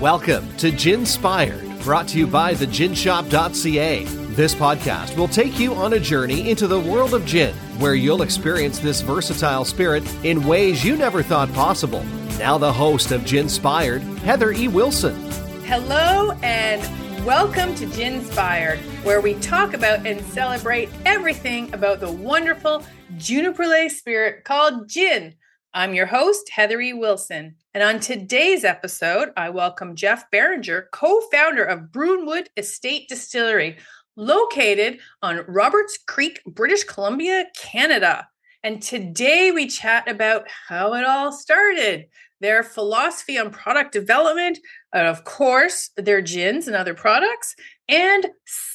Welcome to Ginspired, brought to you by the theginshop.ca. This podcast will take you on a journey into the world of gin, where you'll experience this versatile spirit in ways you never thought possible. Now, the host of Ginspired, Heather E. Wilson. Hello and welcome to Ginspired, where we talk about and celebrate everything about the wonderful juniper spirit called gin. I'm your host, Heather E. Wilson. And on today's episode, I welcome Jeff Beringer, co founder of Bruinwood Estate Distillery, located on Roberts Creek, British Columbia, Canada. And today we chat about how it all started, their philosophy on product development, and of course, their gins and other products, and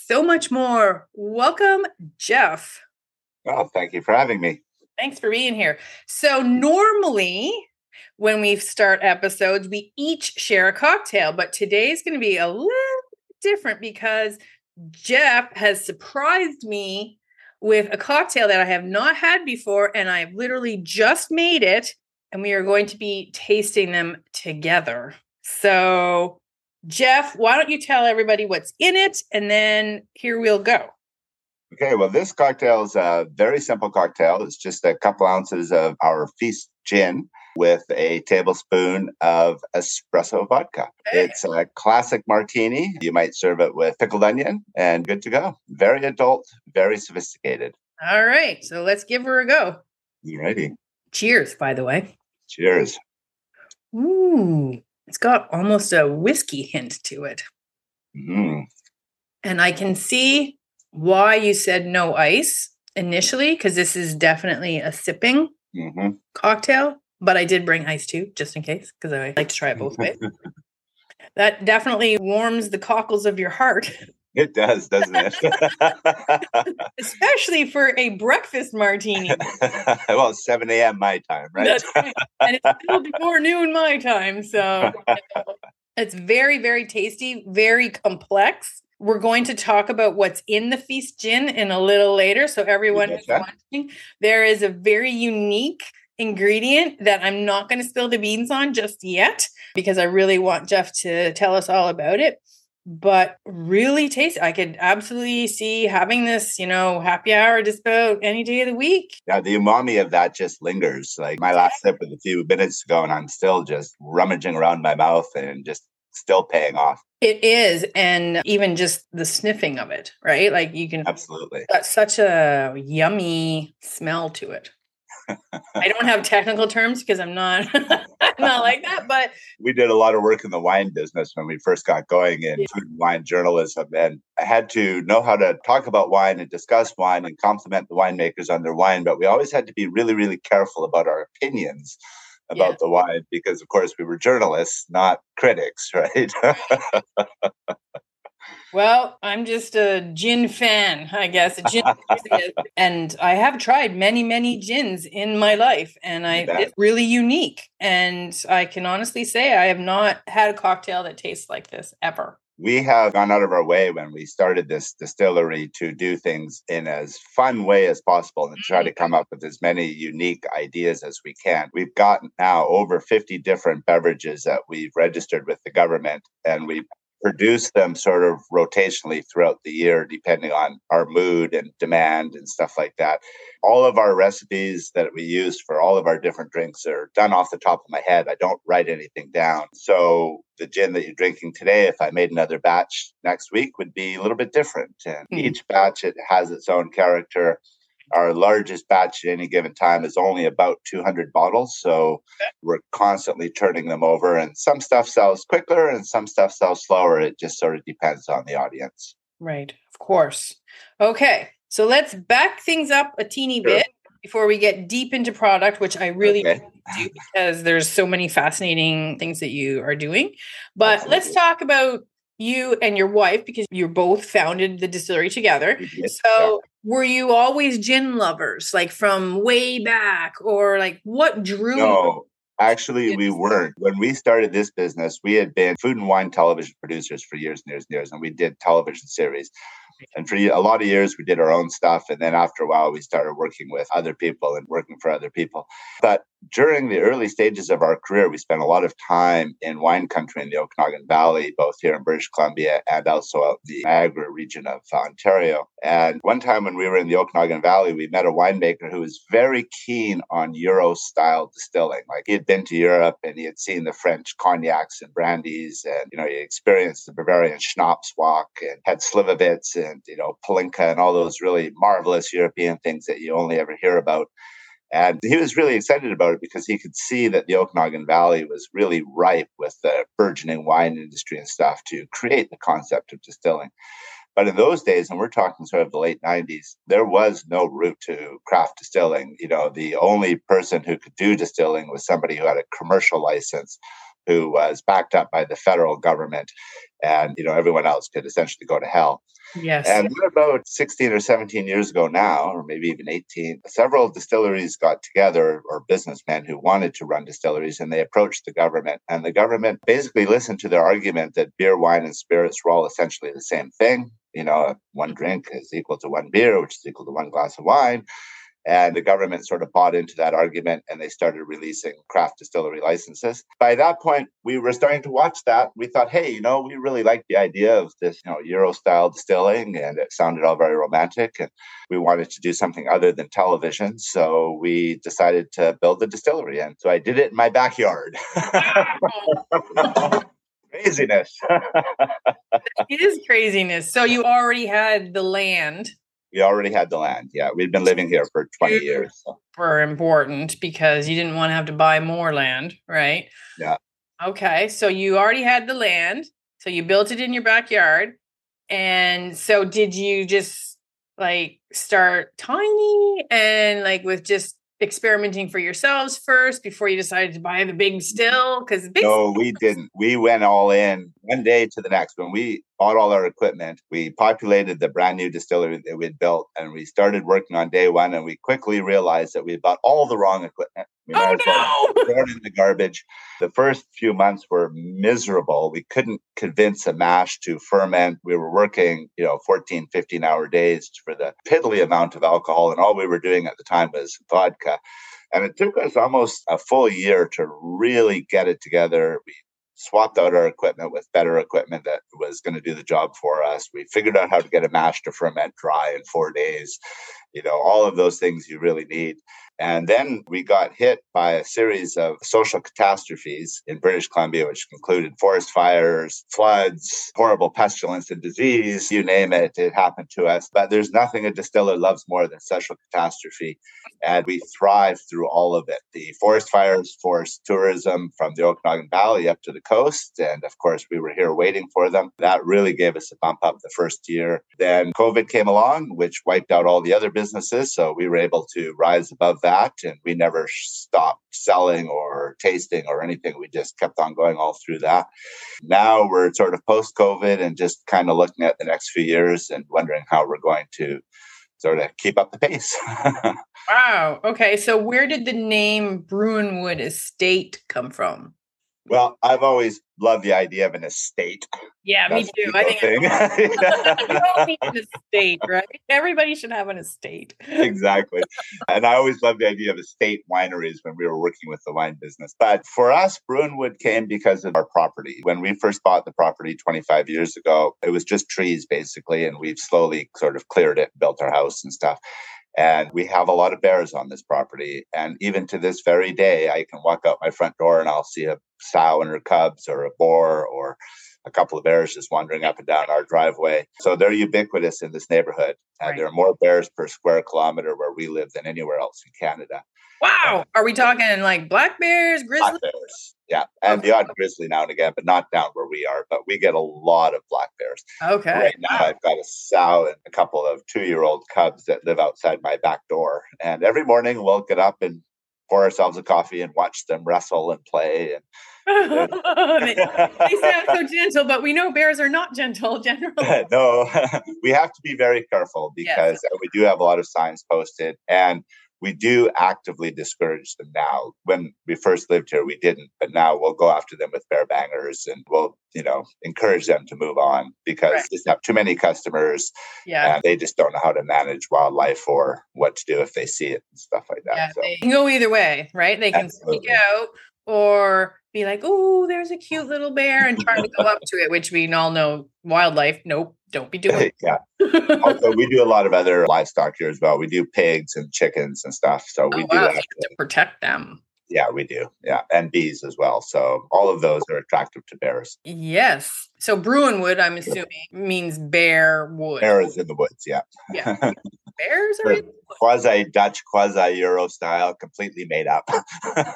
so much more. Welcome, Jeff. Well, thank you for having me. Thanks for being here. So, normally when we start episodes, we each share a cocktail, but today's going to be a little different because Jeff has surprised me with a cocktail that I have not had before, and I've literally just made it, and we are going to be tasting them together. So, Jeff, why don't you tell everybody what's in it, and then here we'll go. Okay, well, this cocktail is a very simple cocktail. It's just a couple ounces of our feast gin with a tablespoon of espresso vodka. It's a classic martini. You might serve it with pickled onion and good to go. Very adult, very sophisticated. All right, so let's give her a go. You ready? Cheers, by the way. Cheers. Ooh, it's got almost a whiskey hint to it. Mm. And I can see why you said no ice initially, because this is definitely a sipping hmm cocktail, but I did bring ice too, just in case, because I like to try it both ways. that definitely warms the cockles of your heart, It does, doesn't it? especially for a breakfast martini. well, it's 7 a.m. my time, right? Right. And it's still before noon my time. So it's very, very tasty, very complex. We're going to talk about what's in the feast gin in a little later. So everyone who's betcha. watching, there is a very unique ingredient that I'm not going to spill the beans on just yet because I really want Jeff to tell us all about it. But really tasty. I could absolutely see having this, you know, happy hour just about any day of the week. Yeah, the umami of that just lingers. Like my last sip was a few minutes ago, and I'm still just rummaging around my mouth and just still paying off. It is, and even just the sniffing of it, right? Like you can Absolutely. got such a yummy smell to it. I don't have technical terms because I'm not I'm not like that, but We did a lot of work in the wine business when we first got going in food and wine journalism. And I had to know how to talk about wine and discuss wine and compliment the winemakers on their wine. But we always had to be really, really careful about our opinions about Yeah. the wine because, of course, we were journalists, not critics, right? well, I'm just a gin fan, I guess. Gin and I have tried many, many gins in my life, and I it's really unique. And I can honestly say I have not had a cocktail that tastes like this ever. We have gone out of our way when we started this distillery to do things in as fun way as possible and try to mm-hmm. come up with as many unique ideas as we can. We've got now over 50 different beverages that we've registered with the government and we produce them sort of rotationally throughout the year depending on our mood and demand and stuff like that. All of our recipes that we use for all of our different drinks are done off the top of my head. I don't write anything down. So the gin that you're drinking today, if I made another batch next week, would be a little bit different. And Hmm. each batch it has its own character. Our largest batch at any given time is only about 200 bottles. So we're constantly turning them over, and some stuff sells quicker and some stuff sells slower. It just sort of depends on the audience. Right, of course. Okay, so let's back things up a teeny Sure. bit before we get deep into product, which I really Okay. do because there's so many fascinating things that you are doing. But let's talk about you and your wife because you both founded the distillery together. We did, So, were you always gin lovers, like from way back, or like what drew? you? No, actually, we weren't. When we started this business, we had been food and wine television producers for years and years and years, and we did television series. And for a lot of years, we did our own stuff. And then after a while, we started working with other people and working for other people. But during the early stages of our career, we spent a lot of time in wine country in the Okanagan Valley, both here in British Columbia and also out the Niagara region of Ontario. And one time when we were in the Okanagan Valley, we met a winemaker who was very keen on Euro style distilling. Like he had been to Europe and he had seen the French cognacs and brandies, and you know he experienced the Bavarian schnapps walk and had slivovitz and you know palinka and all those really marvelous European things that you only ever hear about. And he was really excited about it because he could see that the Okanagan Valley was really ripe with the burgeoning wine industry and stuff to create the concept of distilling. But in those days, and we're talking sort of the late 90s, there was no route to craft distilling. You know, the only person who could do distilling was somebody who had a commercial license, who was backed up by the federal government. And, you know, everyone else could essentially go to hell. Yes. And about 16 or 17 years ago now, or maybe even 18, several distilleries got together or businessmen who wanted to run distilleries and they approached the government. And the government basically listened to their argument that beer, wine, and spirits were all essentially the same thing. You know, one drink is equal to one beer, which is equal to one glass of wine. And the government sort of bought into that argument and they started releasing craft distillery licenses. By that point, we were starting to watch that. We thought, hey, you know, we really like the idea of this, you know, Euro style distilling and it sounded all very romantic. And we wanted to do something other than television. So we decided to build a distillery. And so I did it in my backyard. craziness. it is craziness. So you already had the land we already had the land. Yeah, we'd been living here for 20 years. So. Were important because you didn't want to have to buy more land, right? Yeah. Okay, so you already had the land, so you built it in your backyard, and so did you just like start tiny and like with just experimenting for yourselves first before you decided to buy the big still? Because no, we didn't. We went all in one day to the next. When we bought all our equipment, we populated the brand new distillery that we'd built, and we started working on day one. And we quickly realized that we bought all the wrong equipment. We oh no! Thrown in the garbage. The first few months were miserable. We couldn't convince a mash to ferment. We were working, you know, 14, 15 hour days for the piddly amount of alcohol, and all we were doing at the time was vodka. And it took us almost a full year to really get it together. We swapped out our equipment with better equipment that was going to do the job for us. We figured out how to get a mash to ferment dry in four days. You know, all of those things you really need. And then we got hit by a series of social catastrophes in British Columbia, which included forest fires, floods, horrible pestilence and disease, you name it, it happened to us. But there's nothing a distiller loves more than social catastrophe. And we thrived through all of it. The forest fires forced tourism from the Okanagan Valley up to the coast. And of course, we were here waiting for them. That really gave us a bump up the first year. Then COVID came along, which wiped out all the other businesses. So we were able to rise above that and we never stopped selling or tasting or anything. We just kept on going all through that. Now we're sort of post COVID and just kind of looking at the next few years and wondering how we're going to sort of keep up the pace. wow. Okay. So where did the name Bruinwood Estate come from? Well, I've always loved the idea of an estate. Yeah, That's me too. I think you all need an estate, right? Everybody should have an estate. exactly. And I always loved the idea of estate wineries when we were working with the wine business. But for us, Bruinwood came because of our property. When we first bought the property 25 years ago, it was just trees basically, and we've slowly sort of cleared it, built our house and stuff. And we have a lot of bears on this property. And even to this very day, I can walk out my front door and I'll see a sow and her cubs or a boar or a couple of bears just wandering up and down our driveway. So they're ubiquitous in this neighborhood. And right. there are more bears per square kilometer where we live than anywhere else in Canada. Wow. Um, are we talking like black bears, grizzly? Black bears. Yeah. And okay. the odd grizzly now and again, but not down where we are. But we get a lot of black bears. Okay. Right now, wow. I've got a sow and a couple of two year old cubs that live outside my back door. And every morning we'll get up and pour ourselves a coffee and watch them wrestle and play. And they, they sound so gentle, but we know bears are not gentle generally. no, we have to be very careful because yes. we do have a lot of signs posted. And we do actively discourage them now. When we first lived here, we didn't, but now we'll go after them with bear bangers and we'll, you know, encourage them to move on because right. have too many customers. Yeah. And they just don't know how to manage wildlife or what to do if they see it and stuff like that. Yeah, so. they can go either way, right? They can Absolutely. speak out or be like, oh, there's a cute little bear and try to go up to it, which we all know wildlife. Nope, don't be doing it. yeah. also, we do a lot of other livestock here as well. We do pigs and chickens and stuff. So oh, we oh, do wow. have to, to protect them. Yeah, we do. Yeah. And bees as well. So all of those are attractive to bears. Yes. So Bruin wood, I'm assuming, means bear wood. Bear is in the woods, yeah. Yeah. Bears are quasi Dutch, quasi Euro style, completely made up.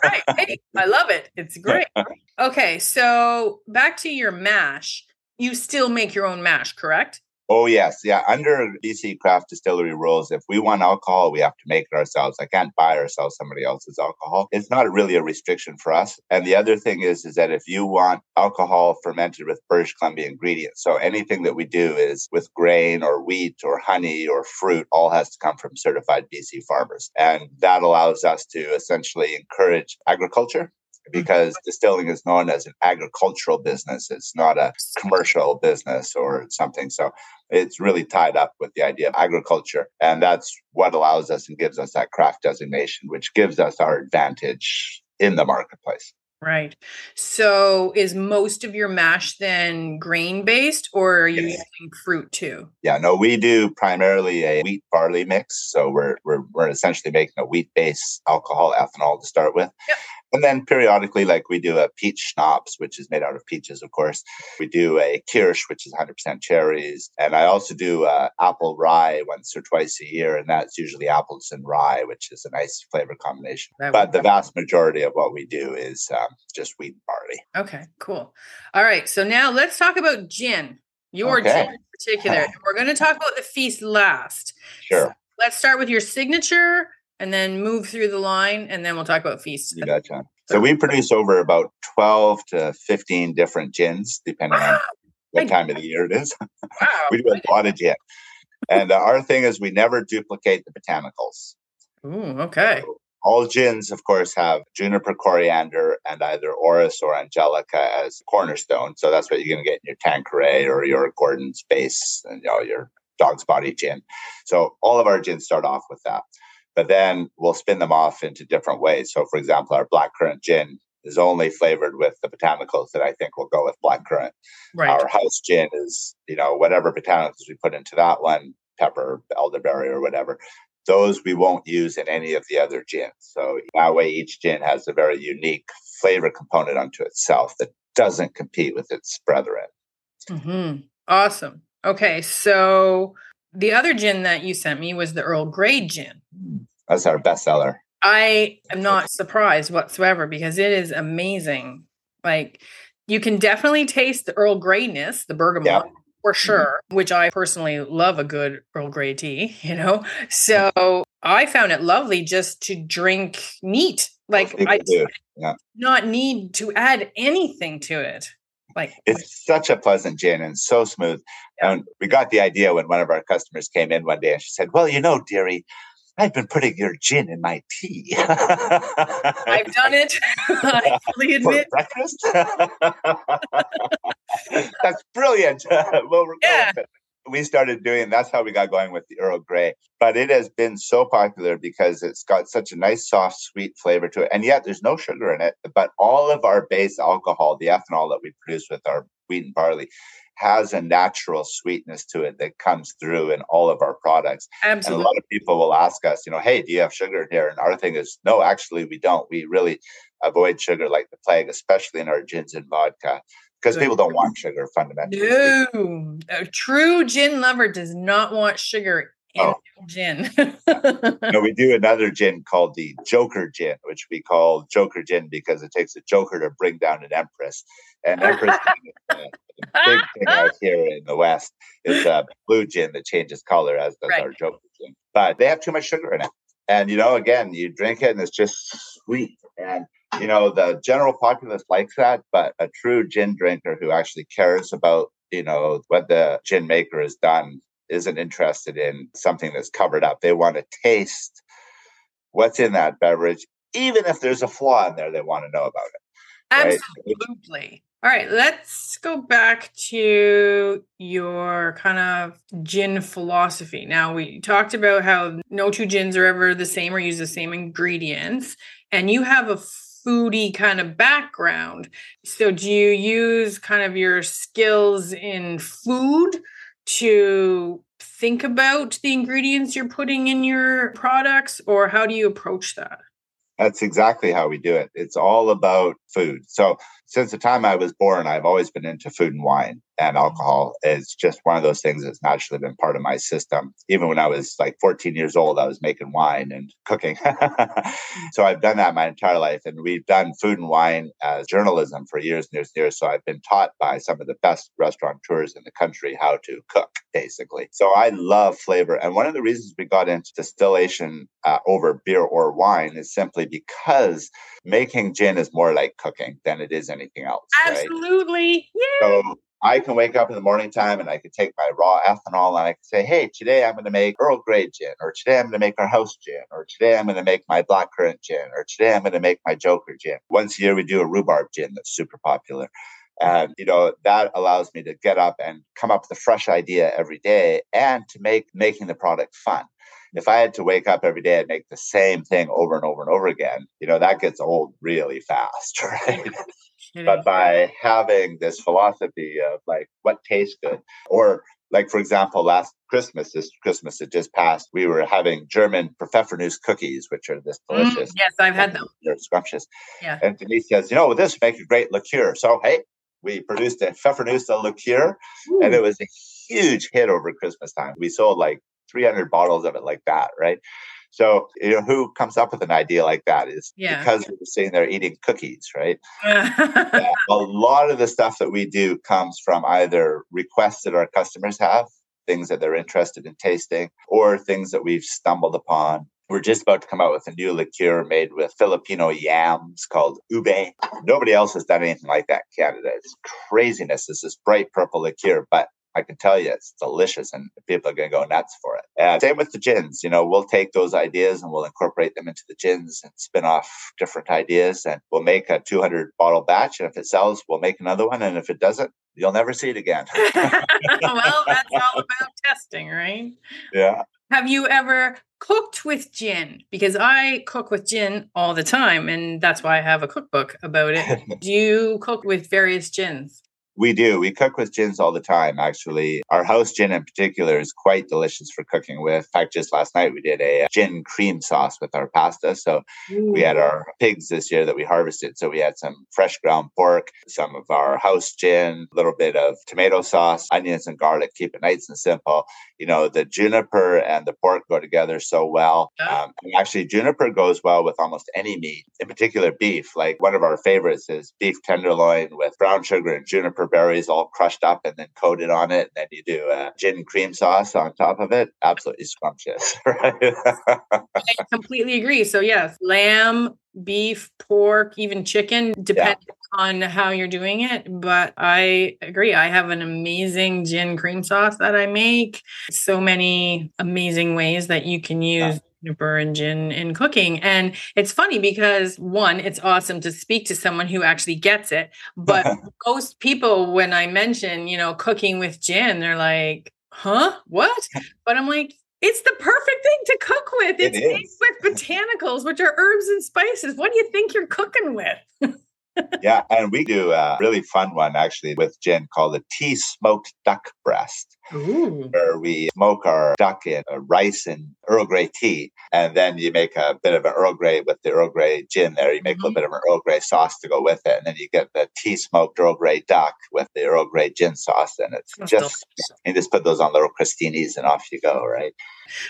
right. Hey, I love it. It's great. Okay, so back to your mash. You still make your own mash, correct? Oh yes, yeah. Under BC craft distillery rules, if we want alcohol, we have to make it ourselves. I can't buy or sell somebody else's alcohol. It's not really a restriction for us. And the other thing is, is that if you want alcohol fermented with British Columbia ingredients, so anything that we do is with grain or wheat or honey or fruit, all has to come from certified BC farmers, and that allows us to essentially encourage agriculture Mm-hmm. because distilling is known as an agricultural business. It's not a commercial business or something. So it's really tied up with the idea of agriculture. And that's what allows us and gives us that craft designation, which gives us our advantage in the marketplace. Right. So is most of your mash then grain based or are you yes. using fruit too? Yeah, no, we do primarily a wheat barley mix. So we're we're, we're essentially making a wheat based alcohol ethanol to start with. Yep. And then periodically, like we do a peach schnapps, which is made out of peaches, of course. We do a kirsch, which is 100% cherries. And I also do uh, apple rye once or twice a year. And that's usually apples and rye, which is a nice flavor combination. That but the vast majority of what we do is um, just wheat and barley. Okay, cool. All right. So now let's talk about gin, your okay. gin in particular. We're going to talk about the feast last. Sure. So let's start with your signature and then move through the line, and then we'll talk about feast. You betcha. So we produce over about 12 to 15 different gins, depending on what time of the year it is. Wow. we do a lot of gin. And uh, our thing is we never duplicate the botanicals. Ooh, okay. So all gins, of course, have juniper coriander and either orris or angelica as cornerstone. So that's what you're going to get in your Tanqueray or your Gordon's base and you know, your dog's body gin. So all of our gins start off with that but then we'll spin them off into different ways. So, for example, our black currant gin is only flavored with the botanicals that I think will go with black currant. Right. Our house gin is, you know, whatever botanicals we put into that one, pepper, elderberry, or whatever. Those we won't use in any of the other gins. So that way, each gin has a very unique flavor component unto itself that doesn't compete with its brethren. Mm-hmm. Awesome. Okay, so the other gin that you sent me was the Earl Grey gin. That's our bestseller. I am not surprised whatsoever because it is amazing. Like you can definitely taste the Earl Greyness, the bergamot. Yeah. For mm-hmm. sure, mm-hmm. which I personally love a good Earl Grey tea, you know. So I found it lovely just to drink neat. Like I yeah. not need to add anything to it. Like it's such a pleasant gin and so smooth. Yeah. And we got the idea when one of our customers came in one day and she said, "Well, you know, dearie, I've been putting your gin in my tea. I've done it. I fully admit. For breakfast? That's brilliant. well, yeah we started doing that's how we got going with the earl grey but it has been so popular because it's got such a nice soft sweet flavor to it and yet there's no sugar in it but all of our base alcohol the ethanol that we produce with our wheat and barley has a natural sweetness to it that comes through in all of our products. Absolutely. And a lot of people will ask us, you know, hey, do you have sugar here? And our thing is, no, actually, we don't. We really avoid sugar like the plague, especially in our gins and vodka because people don't want sugar fundamentally. No, a true gin lover does not want sugar in oh. gin. no, we do another gin called the Joker gin, which we call Joker gin because it takes a Joker to bring down an empress. And empress is a big thing out here in the West. It's a blue gin that changes color, as does right. our Joker gin. But they have too much sugar in it. And you know, again, you drink it and it's just sweet. And you know, the general populace likes that, but a true gin drinker who actually cares about, you know, what the gin maker has done isn't interested in something that's covered up. They want to taste what's in that beverage, even if there's a flaw in there, they want to know about it. Absolutely. Right? All right, let's go back to your kind of gin philosophy. Now, we talked about how no two gins are ever the same or use the same ingredients, and you have a foodie kind of background. So, do you use kind of your skills in food to think about the ingredients you're putting in your products, or how do you approach that? That's exactly how we do it. It's all about food. So, since the time I was born, I've always been into food and wine and alcohol. is just one of those things that's naturally been part of my system. Even when I was like 14 years old, I was making wine and cooking. so I've done that my entire life. And we've done food and wine as journalism for years and years and years. So I've been taught by some of the best restaurateurs in the country how to cook, basically. So I love flavor. And one of the reasons we got into distillation uh, over beer or wine is simply because making gin is more like cooking than it is anything else. Absolutely. Right? Yeah. So I can wake up in the morning time and I can take my raw ethanol and I can say, hey, today I'm going to make Earl Grey gin, or today I'm going to make our house gin, or today I'm going to make my blackcurrant gin, or today I'm going to make my Joker gin. Once a year, we do a rhubarb gin that's super popular. And, you know, that allows me to get up and come up with a fresh idea every day and to make making the product fun. If I had to wake up every day and make the same thing over and over and over again, you know, that gets old really fast, right? but by having this philosophy of like what tastes good or like for example last christmas this christmas that just passed we were having german pfeffernuss cookies which are this mm, delicious mm, yes i've had them. They're scrumptious. Yeah. And denise says you know this make a great liqueur. So hey we produced a pfeffernuss liqueur Ooh. and it was a huge hit over christmas time. We sold like 300 bottles of it like that right so, you know, who comes up with an idea like that is yeah. because we're sitting there eating cookies, right? yeah, a lot of the stuff that we do comes from either requests that our customers have, things that they're interested in tasting, or things that we've stumbled upon we're just about to come out with a new liqueur made with Filipino yams called ube. Nobody else has done anything like that in Canada. It's craziness. It's this bright purple liqueur, but I can tell you it's delicious and people are going to go nuts for it. And same with the gins. You know, we'll take those ideas and we'll incorporate them into the gins and spin off different ideas. And we'll make a 200 bottle batch. And if it sells, we'll make another one. And if it doesn't, you'll never see it again. well, that's all about testing, right? Yeah. Have you ever cooked with gin? Because I cook with gin all the time, and that's why I have a cookbook about it. Do you cook with various gins? We do. We cook with gins all the time, actually. Our house gin in particular is quite delicious for cooking with. In fact, just last night we did a gin cream sauce with our pasta. So Ooh. we had our pigs this year that we harvested. So we had some fresh ground pork, some of our house gin, a little bit of tomato sauce, onions and garlic. Keep it nice and simple. You know, the juniper and the pork go together so well. Um, actually, juniper goes well with almost any meat, in particular beef. Like one of our favorites is beef tenderloin with brown sugar and juniper berries all crushed up and then coated on it. And then you do a gin cream sauce on top of it. Absolutely scrumptious, right? I completely agree. So, yes, lamb, beef, pork, even chicken, depending yeah. On how you're doing it. But I agree. I have an amazing gin cream sauce that I make. So many amazing ways that you can use yeah juniper and gin in cooking. And it's funny because one, it's awesome to speak to someone who actually gets it. But most people, when I mention, you know, cooking with gin, they're like, huh? What? But I'm like, it's the perfect thing to cook with. It's it made with botanicals, which are herbs and spices. What do you think you're cooking with? yeah, and we do a really fun one actually with gin called the tea smoked duck breast, Ooh. where we smoke our duck in rice and Earl Grey tea, and then you make a bit of an Earl Grey with the Earl Grey gin there. You make mm-hmm. a little bit of an Earl Grey sauce to go with it, and then you get the tea smoked Earl Grey duck with the Earl Grey gin sauce, and it's just you just put those on little crostinis and off you go, right?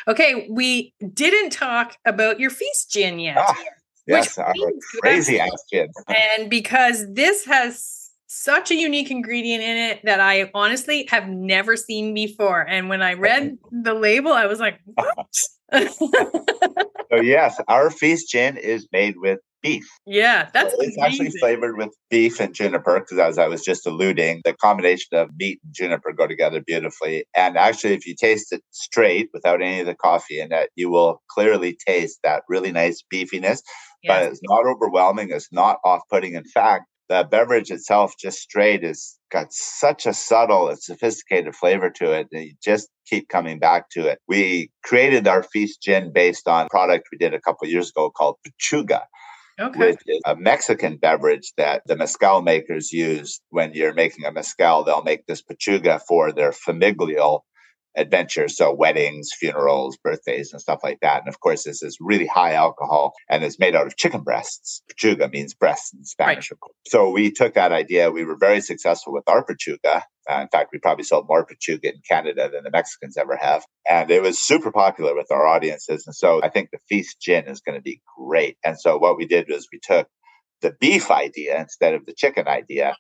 Okay, we didn't talk about your feast gin yet. Ah. Yes, crazy ass kid. and because this has such a unique ingredient in it that I honestly have never seen before. And when I read the label, I was like, what? so yes, our feast gin is made with beef. Yeah, that's so it's actually flavored with beef and juniper because, as I was just alluding, the combination of meat and juniper go together beautifully. And actually, if you taste it straight without any of the coffee in it, you will clearly taste that really nice beefiness. Yes. But it's not overwhelming. It's not off-putting. In fact, the beverage itself, just straight, is got such a subtle and sophisticated flavor to it. And you just keep coming back to it. We created our feast gin based on product we did a couple years ago called Pechuga. Okay. Which is a Mexican beverage that the mezcal makers use when you're making a mezcal. They'll make this pechuga for their familial adventures. So weddings, funerals, birthdays, and stuff like that. And of course, this is really high alcohol and it's made out of chicken breasts. Pechuga means breast in Spanish, right. So we took that idea. We were very successful with our pechuga. Uh, in fact, we probably sold more pechuga in Canada than the Mexicans ever have. And it was super popular with our audiences. And so I think the Feast Gin is going to be great. And so what we did was we took the beef idea instead of the chicken idea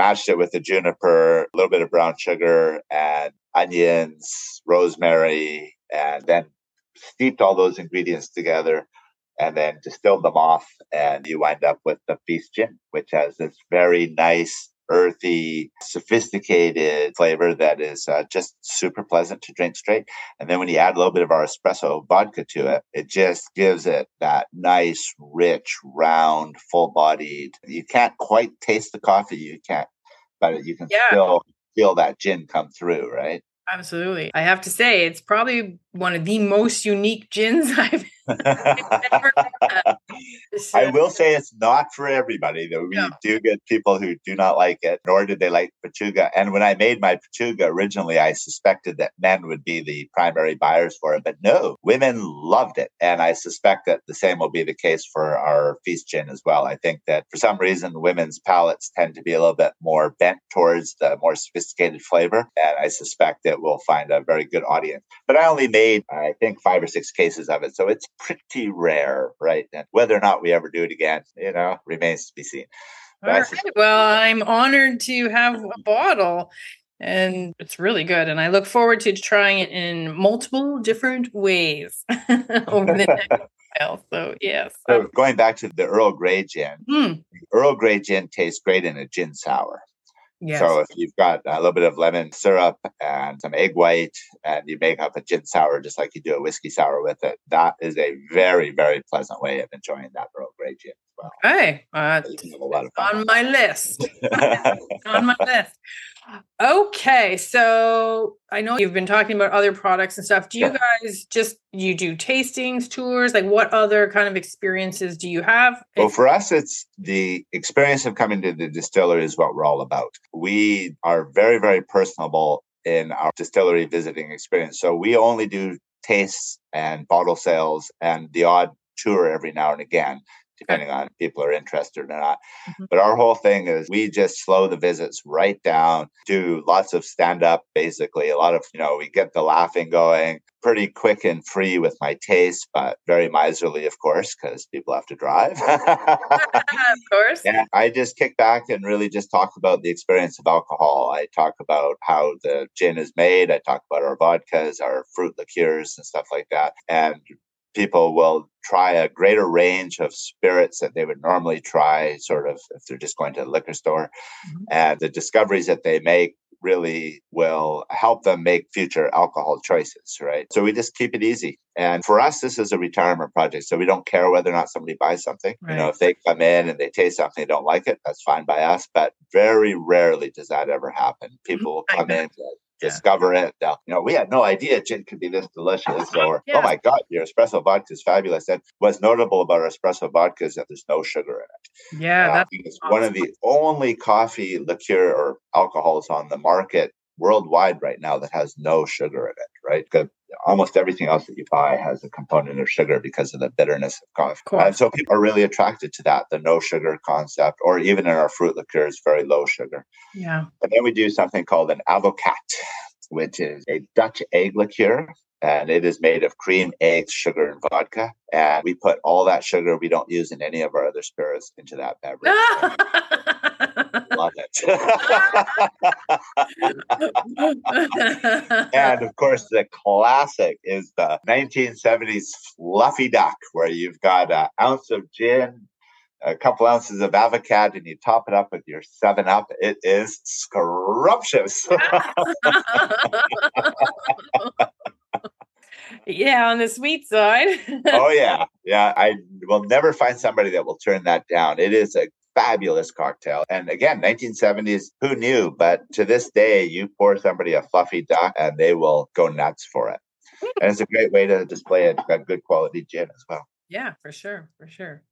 mashed it with the juniper, a little bit of brown sugar, and onions, rosemary, and then steeped all those ingredients together and then distilled them off. And you wind up with the Feast Gin, which has this very nice, earthy, sophisticated flavor that is uh, just super pleasant to drink straight. And then when you add a little bit of our espresso vodka to it, it just gives it that nice, rich, round, full bodied. You can't quite taste the coffee. You can't, but you can yeah. still feel that gin come through, right? Absolutely. I have to say, it's probably one of the most unique gins I've ever had. I will say it's not for everybody, though. We no. do get people who do not like it, nor did they like Pechuga. And when I made my Pechuga originally, I suspected that men would be the primary buyers for it. But no, women loved it. And I suspect that the same will be the case for our Feast Gin as well. I think that for some reason, women's palates tend to be a little bit more bent towards the more sophisticated flavor. And I suspect that we'll find a very good audience. But I only made, I think, five or six cases of it. So it's pretty rare, right? And whether or not we ever do it again, you know, remains to be seen. All right. Well, I'm honored to have a bottle and it's really good. And I look forward to trying it in multiple different ways over the next while. So, yes. So, going back to the Earl Grey gin, mm. Earl Grey gin tastes great in a gin sour. Yes. So if you've got a little bit of lemon syrup and some egg white, and you make up a gin sour just like you do a whiskey sour with it, that is a very, very pleasant way of enjoying that Earl Grey gin well. Okay, uh, on my list. on my list. Okay, so I know you've been talking about other products and stuff. Do you guys just you do tastings, tours? Like what other kind of experiences do you have? Well, for us it's the experience of coming to the distillery is what we're all about. We are very very personable in our distillery visiting experience. So we only do tastes and bottle sales and the odd tour every now and again depending on if people are interested or not. Mm-hmm. But our whole thing is we just slow the visits right down, do lots of stand up, basically. A lot of, you know, we get the laughing going pretty quick and free with my taste, but very miserly, of course, because people have to drive. of course. Yeah. I just kick back and really just talk about the experience of alcohol. I talk about how the gin is made. I talk about our vodkas, our fruit liqueurs, and stuff like that. And people will try a greater range of spirits that they would normally try, sort of if they're just going to the liquor store. Mm-hmm. And the discoveries that they make really will help them make future alcohol choices, right? So we just keep it easy. And for us, this is a retirement project. So we don't care whether or not somebody buys something. Right. You know, if they come in and they taste something they don't like it, that's fine by us. But very rarely does that ever happen. Mm-hmm. People will come in discover it. Now, you know, we had no idea gin could be this delicious. Or, yeah. oh my God, your espresso vodka is fabulous. And what's notable about espresso vodka is that there's no sugar in it. Yeah, uh, that's awesome. one of the only coffee liqueur or alcohols on the market worldwide right now that has no sugar in it, right? Because almost everything else that you buy has a component of sugar because of the bitterness of coffee. Cool. And so people are really attracted to that, the no sugar concept, or even in our fruit liqueurs, very low sugar. Yeah. And then we do something called an advocaat, which is a Dutch egg liqueur and it is made of cream, eggs, sugar, and vodka. And we put all that sugar we don't use in any of our other spirits into that beverage. Love it. and of course, the classic is the 1970s fluffy duck, where you've got an ounce of gin, a couple ounces of advocaat and you top it up with your seven up. It is scrumptious. Yeah on the sweet side. Oh yeah. Yeah i will never find somebody that will turn that down. It is a fabulous cocktail and again 1970s who knew but to this day you pour somebody a fluffy duck and they will go nuts for it and it's a great way to display a, a good quality gin as well yeah for sure for sure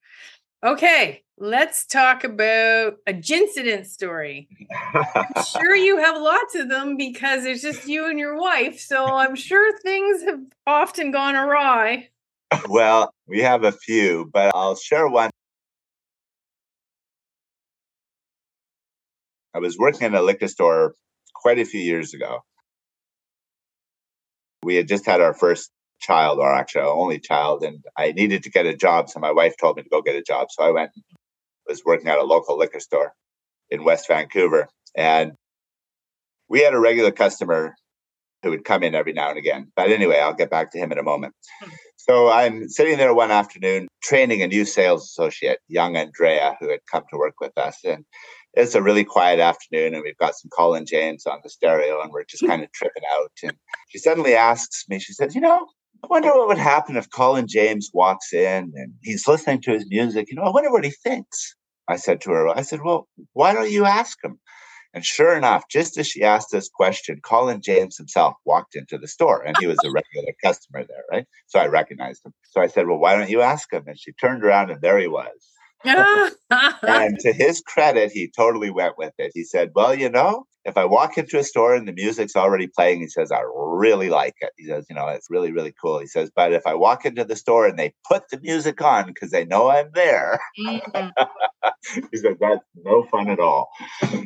Okay, let's talk about a gincident story. I'm sure you have lots of them because it's just you and your wife. So I'm sure things have often gone awry. Well, we have a few, but I'll share one. I was working in a liquor store quite a few years ago. We had just had our first child, or actually our only child, and I needed to get a job. So my wife told me to go get a job. So I went was working at a local liquor store in West Vancouver. And we had a regular customer who would come in every now and again. But anyway, I'll get back to him in a moment. Hmm. So I'm sitting there one afternoon training a new sales associate, young Andrea, who had come to work with us. And it's a really quiet afternoon, and we've got some Colin James on the stereo, and we're just hmm. kind of tripping out. And she suddenly asks me, she says, You know, I wonder what would happen if Colin James walks in and he's listening to his music. You know, I wonder what he thinks. I said to her, I said, Well, why don't you ask him? And sure enough, just as she asked this question, Colin James himself walked into the store and he was a regular customer there, right? So I recognized him. So I said, Well, why don't you ask him? And she turned around and there he was. And to his credit, he totally went with it. He said, Well, you know, if I walk into a store and the music's already playing, he says, I really like it. He says, you know, it's really, really cool. He says, but if I walk into the store and they put the music on because they know I'm there, mm-hmm. he said, that's no fun at all.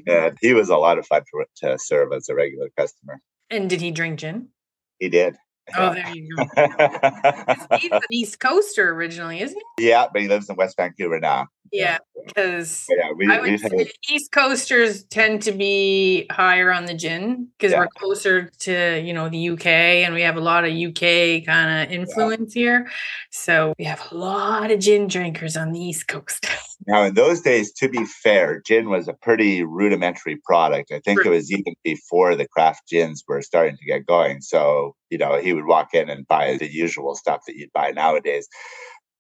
And he was a lot of fun to, to serve as a regular customer. And did he drink gin? He did. Oh, there you go. He's an East Coaster originally, isn't he? Yeah, but he lives in West Vancouver now. Yeah, because yeah, we, I would say East Coasters tend to be higher on the gin because yeah. we're closer to you know the UK and we have a lot of UK kind of influence yeah. here. So we have a lot of gin drinkers on the East Coast. now, in those days, to be fair, gin was a pretty rudimentary product. I think it was even before the craft gins were starting to get going. So you know, he would walk in and buy the usual stuff that you'd buy nowadays.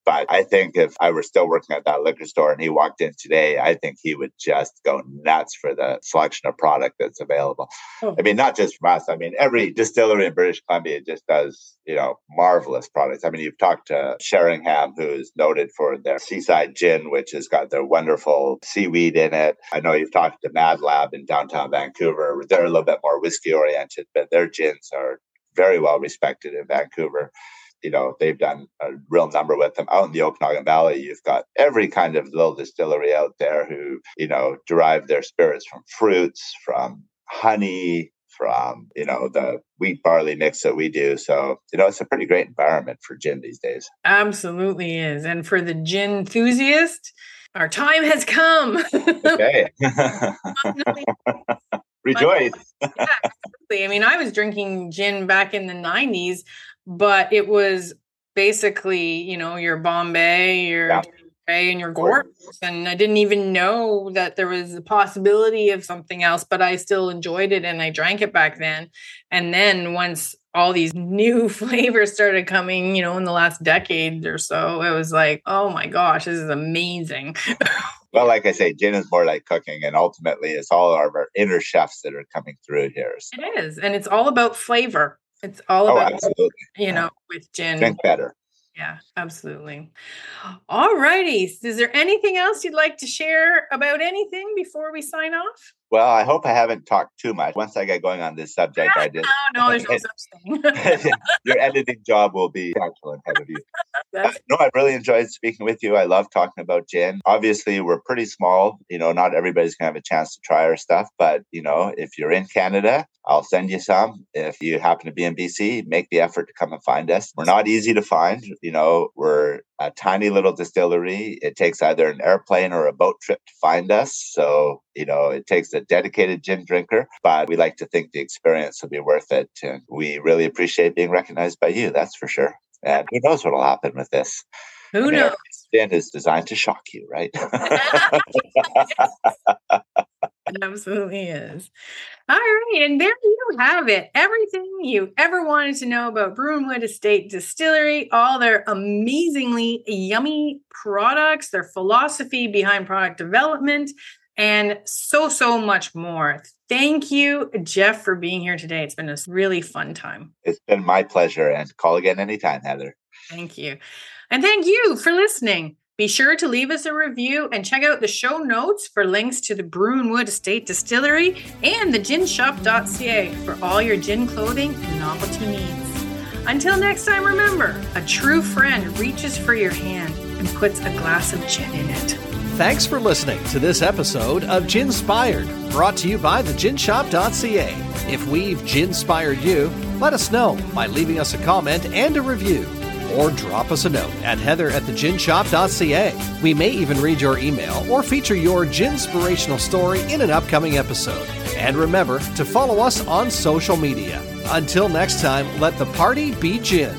But I think if I were still working at that liquor store and he walked in today, I think he would just go nuts for the selection of product that's available. Oh. I mean, not just from us. I mean, every distillery in British Columbia just does, you know, marvelous products. I mean, you've talked to Sheringham, who's noted for their seaside gin, which has got their wonderful seaweed in it. I know you've talked to Mad Lab in downtown Vancouver. They're a little bit more whiskey oriented, but their gins are very well respected in Vancouver you know, they've done a real number with them. Out in the Okanagan Valley, you've got every kind of little distillery out there who, you know, derive their spirits from fruits, from honey, from, you know, the wheat barley mix that we do. So, you know, it's a pretty great environment for gin these days. Absolutely is. And for the gin enthusiast, our time has come. okay. Rejoice. yeah, absolutely. I mean, I was drinking gin back in the 90s but it was basically, you know, your Bombay, your yeah. and your Gordon's. And I didn't even know that there was a possibility of something else, but I still enjoyed it and I drank it back then. And then once all these new flavors started coming, you know, in the last decade or so, it was like, oh my gosh, this is amazing. well, like I say, gin is more like cooking, and ultimately, it's all of our inner chefs that are coming through here. So. It is, and it's all about flavor. It's all oh, about, oh, you know, with gin. Drink better. Yeah, absolutely. All righty. Is there anything else you'd like to share about anything before we sign off? Well, I hope I haven't talked too much. Once I get going on this subject, I just. No, no, there's no such thing. your editing job will be excellent ahead of you. Uh, no, I've really enjoyed speaking with you. I love talking about gin. Obviously, we're pretty small. You know, not everybody's going to have a chance to try our stuff. But, you know, if you're in Canada, I'll send you some. If you happen to be in BC, make the effort to come and find us. We're not easy to find. You know, we're a tiny little distillery. It takes either an airplane or a boat trip to find us. So, you know, it takes a dedicated gin drinker, but we like to think the experience will be worth it. And we really appreciate being recognized by you, that's for sure. And who knows what will happen with this? Who knows? gin is designed to shock you, right? It absolutely is. All right. And there you have it. Everything you ever wanted to know about Bruinwood Estate Distillery, all their amazingly yummy products, their philosophy behind product development, and so, so much more. Thank you, Jeff, for being here today. It's been a really fun time. It's been my pleasure. And call again anytime, Heather. Thank you. And thank you for listening. Be sure to leave us a review and check out the show notes for links to the Bruinwood Estate Distillery and the ginshop.ca for all your gin clothing and novelty needs. Until next time, remember a true friend reaches for your hand and puts a glass of gin in it. Thanks for listening to this episode of Ginspired, brought to you by the theginshop.ca. If we've ginspired you, let us know by leaving us a comment and a review or drop us a note at heather at. We may even read your email or feature your ginspirational story in an upcoming episode. And remember to follow us on social media. Until next time, let the party be gin.